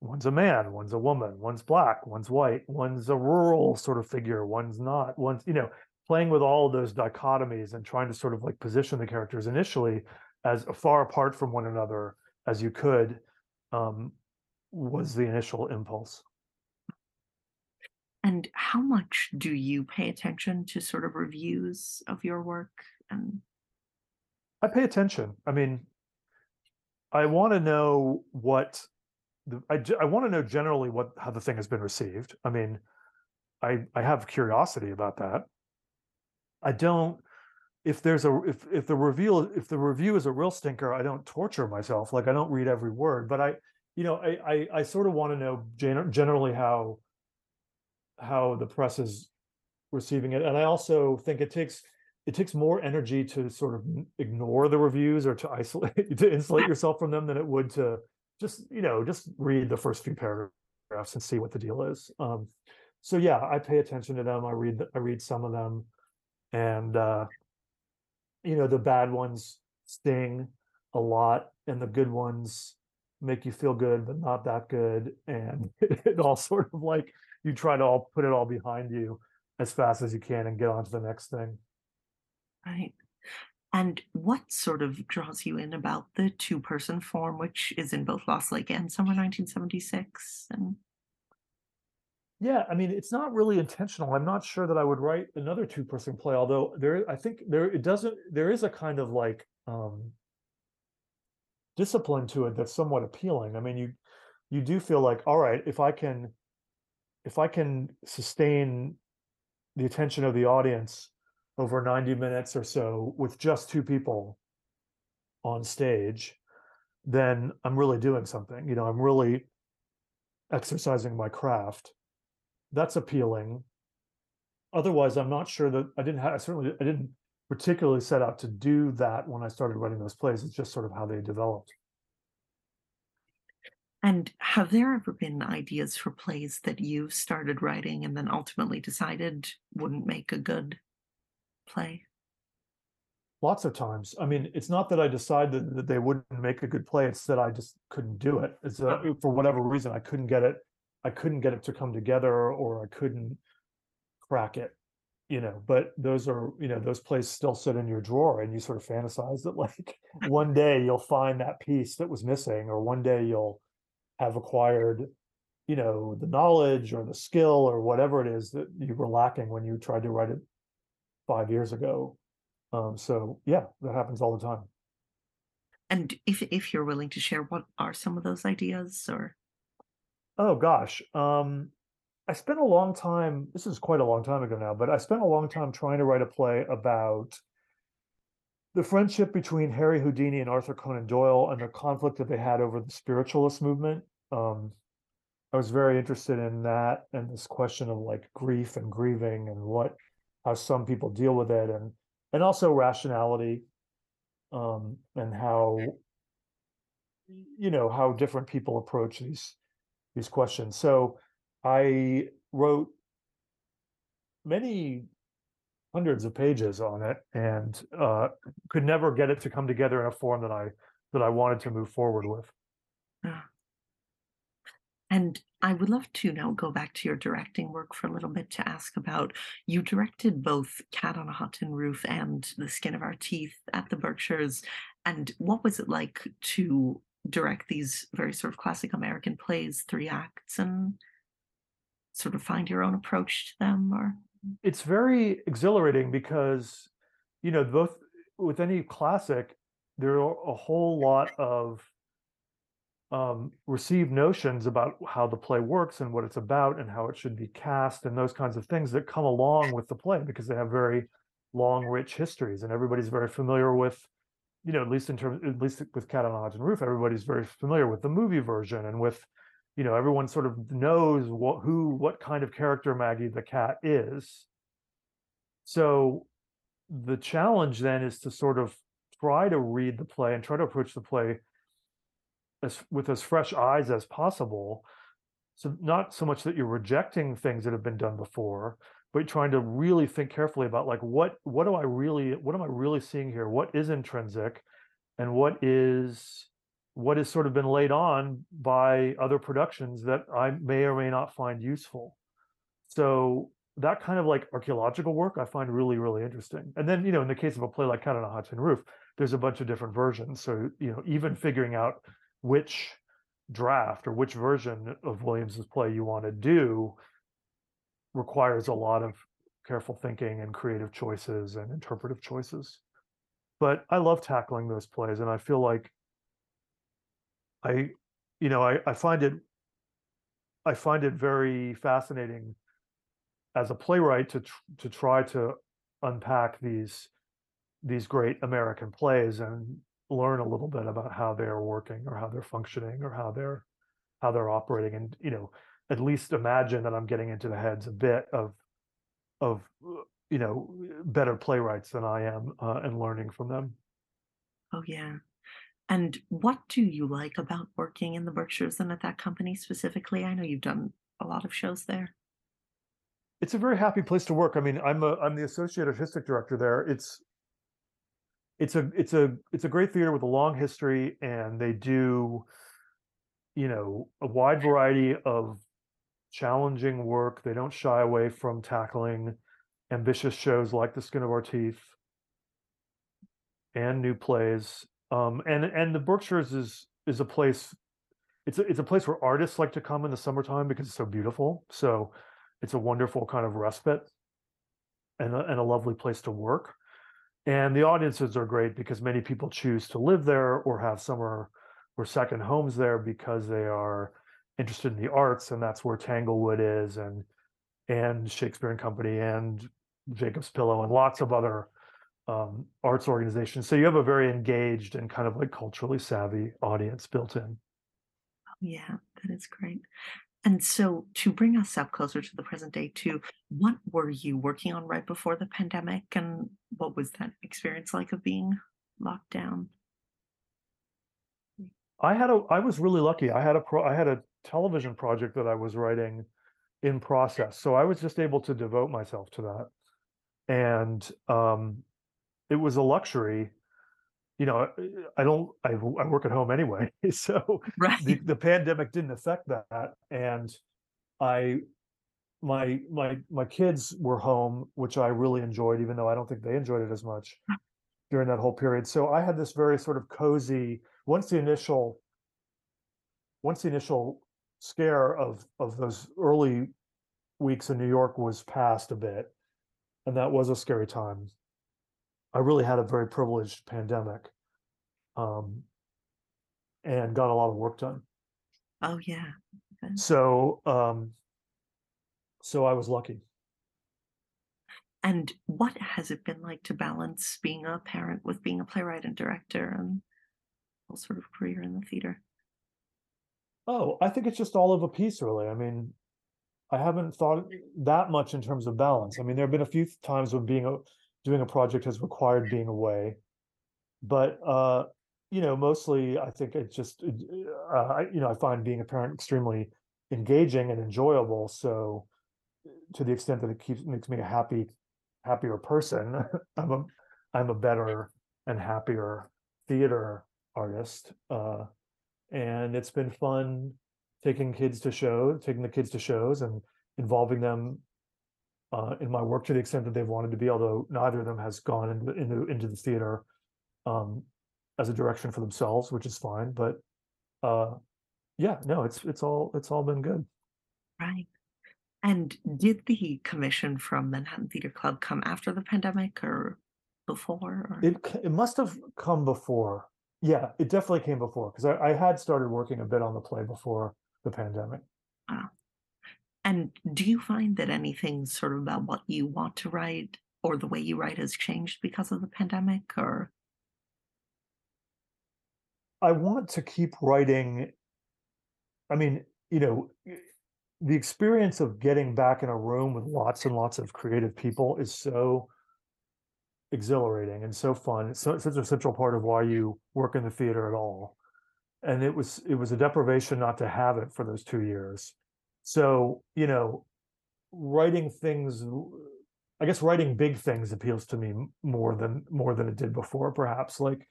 one's a man, one's a woman, one's black, one's white, one's a rural sort of figure, one's not, one's, you know, playing with all those dichotomies and trying to sort of like position the characters initially as far apart from one another as you could um, was the initial impulse. And how much do you pay attention to sort of reviews of your work? And I pay attention. I mean, I want to know what the, I, I want to know generally what how the thing has been received. I mean, I I have curiosity about that. I don't if there's a if if the reveal if the review is a real stinker, I don't torture myself. Like I don't read every word, but I you know I I, I sort of want to know gen- generally how how the press is receiving it, and I also think it takes it takes more energy to sort of ignore the reviews or to isolate to insulate yourself from them than it would to just you know just read the first few paragraphs and see what the deal is. Um, so yeah i pay attention to them. I read i read some of them. And uh, you know the bad ones sting a lot and the good ones make you feel good but not that good. And it all sort of like you try to all put it all behind you as fast as you can and get on to the next thing right and what sort of draws you in about the two person form, which is in both Lost Lake and Summer 1976? And yeah, I mean, it's not really intentional. I'm not sure that I would write another two person play, although there, I think there, it doesn't, there is a kind of like, um, discipline to it that's somewhat appealing. I mean, you, you do feel like, all right, if I can, if I can sustain the attention of the audience over 90 minutes or so with just two people on stage, then I'm really doing something. You know, I'm really exercising my craft. That's appealing. Otherwise, I'm not sure that I didn't have, I certainly, I didn't particularly set out to do that when I started writing those plays. It's just sort of how they developed. And have there ever been ideas for plays that you've started writing and then ultimately decided wouldn't make a good play? Lots of times. I mean, it's not that I decided that they wouldn't make a good play. It's that I just couldn't do it. It's that for whatever reason I couldn't get it. I couldn't get it to come together, or I couldn't crack it. You know, but those are you know those plays still sit in your drawer, and you sort of fantasize that like one day you'll find that piece that was missing, or one day you'll have acquired you know the knowledge or the skill or whatever it is that you were lacking when you tried to write it five years ago. Um, so yeah, that happens all the time. And if if you're willing to share, what are some of those ideas or? Oh gosh, um, I spent a long time. This is quite a long time ago now, but I spent a long time trying to write a play about the friendship between Harry Houdini and Arthur Conan Doyle and the conflict that they had over the spiritualist movement. Um, I was very interested in that and this question of like grief and grieving and what how some people deal with it and and also rationality um, and how you know how different people approach these these questions so i wrote many hundreds of pages on it and uh, could never get it to come together in a form that I that I wanted to move forward with. Ah. And I would love to now go back to your directing work for a little bit to ask about you directed both Cat on a Hot Tin Roof and The Skin of Our Teeth at the Berkshires. And what was it like to direct these very sort of classic American plays, three acts, and sort of find your own approach to them or it's very exhilarating because you know both with any classic there are a whole lot of um, received notions about how the play works and what it's about and how it should be cast and those kinds of things that come along with the play because they have very long, rich histories and everybody's very familiar with, you know, at least in terms, at least with Cat on a Hot Tin Roof, everybody's very familiar with the movie version and with, you know, everyone sort of knows what who what kind of character Maggie the cat is. So the challenge then is to sort of try to read the play and try to approach the play as with as fresh eyes as possible. So not so much that you're rejecting things that have been done before, but trying to really think carefully about like what what do I really what am I really seeing here? What is intrinsic and what is what has sort of been laid on by other productions that I may or may not find useful. So that kind of like archaeological work I find really, really interesting. And then, you know, in the case of a play like Cat on a Hot Tin Roof, there's a bunch of different versions. So, you know, even figuring out which draft or which version of Williams's play you want to do requires a lot of careful thinking and creative choices and interpretive choices. But I love tackling those plays, and I feel like I, you know, I, I find it I find it very fascinating as a playwright to tr- to try to unpack these these great American plays and learn a little bit about how they're working or how they're functioning or how they're how they're operating and you know at least imagine that i'm getting into the heads a bit of of you know better playwrights than i am uh, and learning from them. Oh yeah and what do you like about working in the berkshires and at that company specifically? I know you've done a lot of shows there. It's a very happy place to work. I mean i'm a i'm the associate artistic director there. It's it's a it's a it's a great theater with a long history and they do you know a wide variety of challenging work. They don't shy away from tackling ambitious shows like the skin of our teeth and new plays um, and and the berkshires is is a place it's a, it's a place where artists like to come in the summertime because it's so beautiful. So it's a wonderful kind of respite and a, and a lovely place to work. And the audiences are great because many people choose to live there or have summer or second homes there because they are interested in the arts, and that's where Tanglewood is, and and Shakespeare and Company, and Jacob's Pillow, and lots of other um, arts organization. So you have a very engaged and kind of like culturally savvy audience built in. Yeah, that is great. And so to bring us up closer to the present day too, what were you working on right before the pandemic and what was that experience like of being locked down? I had a I was really lucky. I had a pro I had a television project that I was writing in process. So I was just able to devote myself to that. And um it was a luxury you know, I don't, I, I work at home anyway. So Right. the, the pandemic didn't affect that. And I, my, my, my kids were home, which I really enjoyed, even though I don't think they enjoyed it as much during that whole period. So I had this very sort of cozy, once the initial, once the initial scare of, of those early weeks in New York was passed a bit, and that was a scary time. I really had a very privileged pandemic, um, and got a lot of work done. Oh yeah. Okay. So, um, so I was lucky. And what has it been like to balance being a parent with being a playwright and director and whole sort of career in the theater? Oh, I think it's just all of a piece, really. I mean, I haven't thought that much in terms of balance. I mean, there have been a few times when being a doing a project has required being away, but uh, you know, mostly I think it just uh, I, you know I find being a parent extremely engaging and enjoyable. So to the extent that it keeps makes me a happy happier person i'm a i'm a better and happier theater artist uh and it's been fun taking kids to shows taking the kids to shows and involving them uh, in my work to the extent that they've wanted to be although neither of them has gone into into, into the theater um as a direction for themselves which is fine but uh yeah no it's it's all it's all been good right and did the commission from Manhattan Theater Club come after the pandemic or before? Or? It it must have come before. Yeah, it definitely came before because I, I, had started working a bit on the play before the pandemic. Wow. And do you find that anything sort of about what you want to write or the way you write has changed because of the pandemic or? I want to keep writing. I mean, you know, eh, the experience of getting back in a room with lots and lots of creative people is so exhilarating and so fun. It's so, such a central part of why you work in the theater at all. And it was it was a deprivation not to have it for those two years. So you know, writing things, I guess writing big things appeals to me more than more than it did before. Perhaps. Like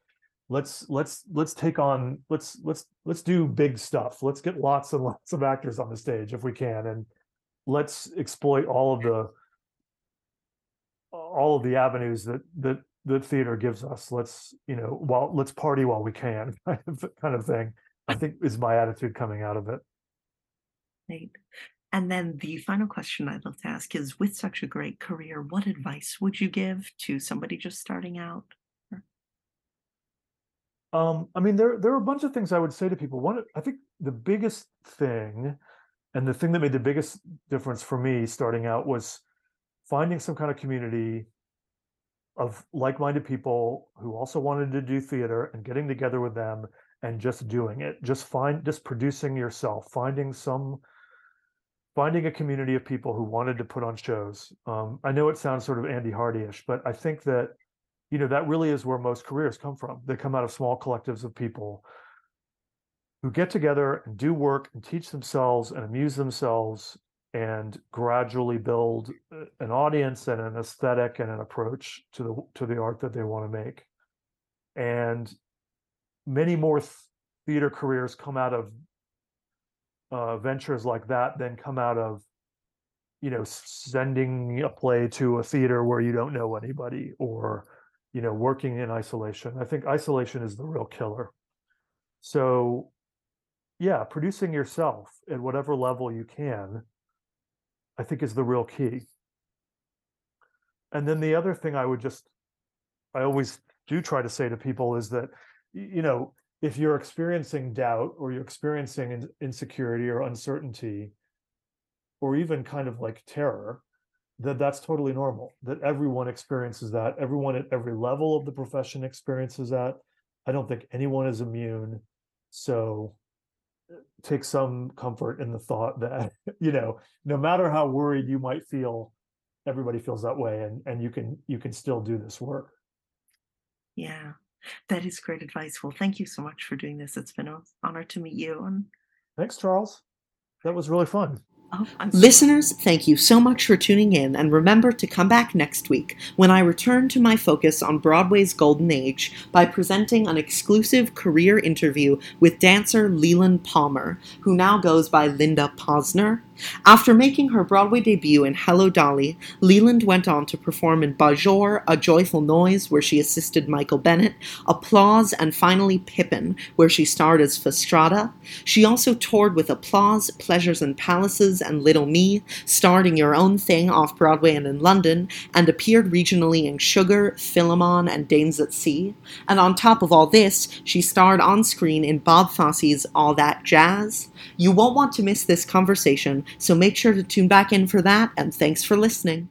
let's let's let's take on let's let's let's do big stuff. Let's get lots and lots of actors on the stage if we can and let's exploit all of the all of the avenues that that that theater gives us. Let's you know while let's party while we can kind of kind of thing i think is my attitude coming out of it right and then the final question i'd love to ask is with such a great career what advice would you give to somebody just starting out um, I mean, there there are a bunch of things I would say to people. One, I think the biggest thing, and the thing that made the biggest difference for me starting out was finding some kind of community of like-minded people who also wanted to do theater and getting together with them and just doing it. Just find just producing yourself, finding some finding a community of people who wanted to put on shows. Um, I know it sounds sort of Andy Hardy-ish, but I think that you know that really is where most careers come from they come out of small collectives of people who get together and do work and teach themselves and amuse themselves and gradually build uh, an audience and an aesthetic and an approach to the to the art that they want to make and many more theater careers come out of uh, ventures like that then come out of you know sending a play to a theater where you don't know anybody or you know, working in isolation. I think isolation is the real killer. So, yeah, producing yourself at whatever level you can, I think is the real key. And then the other thing I would just, I always do try to say to people is that, you know, if you're experiencing doubt or you're experiencing insecurity or uncertainty, or even kind of like terror, that that's totally normal that everyone experiences that everyone at every level of the profession experiences that. I don't think anyone is immune. So take some comfort in the thought that you know no matter how worried you might feel everybody feels that way and and you can you can still do this work. Yeah that is great advice. Well thank you so much for doing this. It's been an honor to meet you and thanks charles. That was really fun Oh, Listeners, thank you so much for tuning in, and remember to come back next week when I return to my focus on Broadway's golden age by presenting an exclusive career interview with dancer Leland Palmer, who now goes by Linda Posner. After making her Broadway debut in Hello Dolly, Leland went on to perform in Bajour, A Joyful Noise, where she assisted Michael Bennett, Applause, and finally Pippin, where she starred as Fastrada. She also toured with Applause, Pleasures and Palaces, and Little Me, starred in Your Own Thing off Broadway and in London, and appeared regionally in Sugar, Philemon, and Dames at Sea. And on top of all this, she starred on screen in Bob Fosse's All That Jazz. You won't want to miss this conversation, so make sure to tune back in for that, and thanks for listening.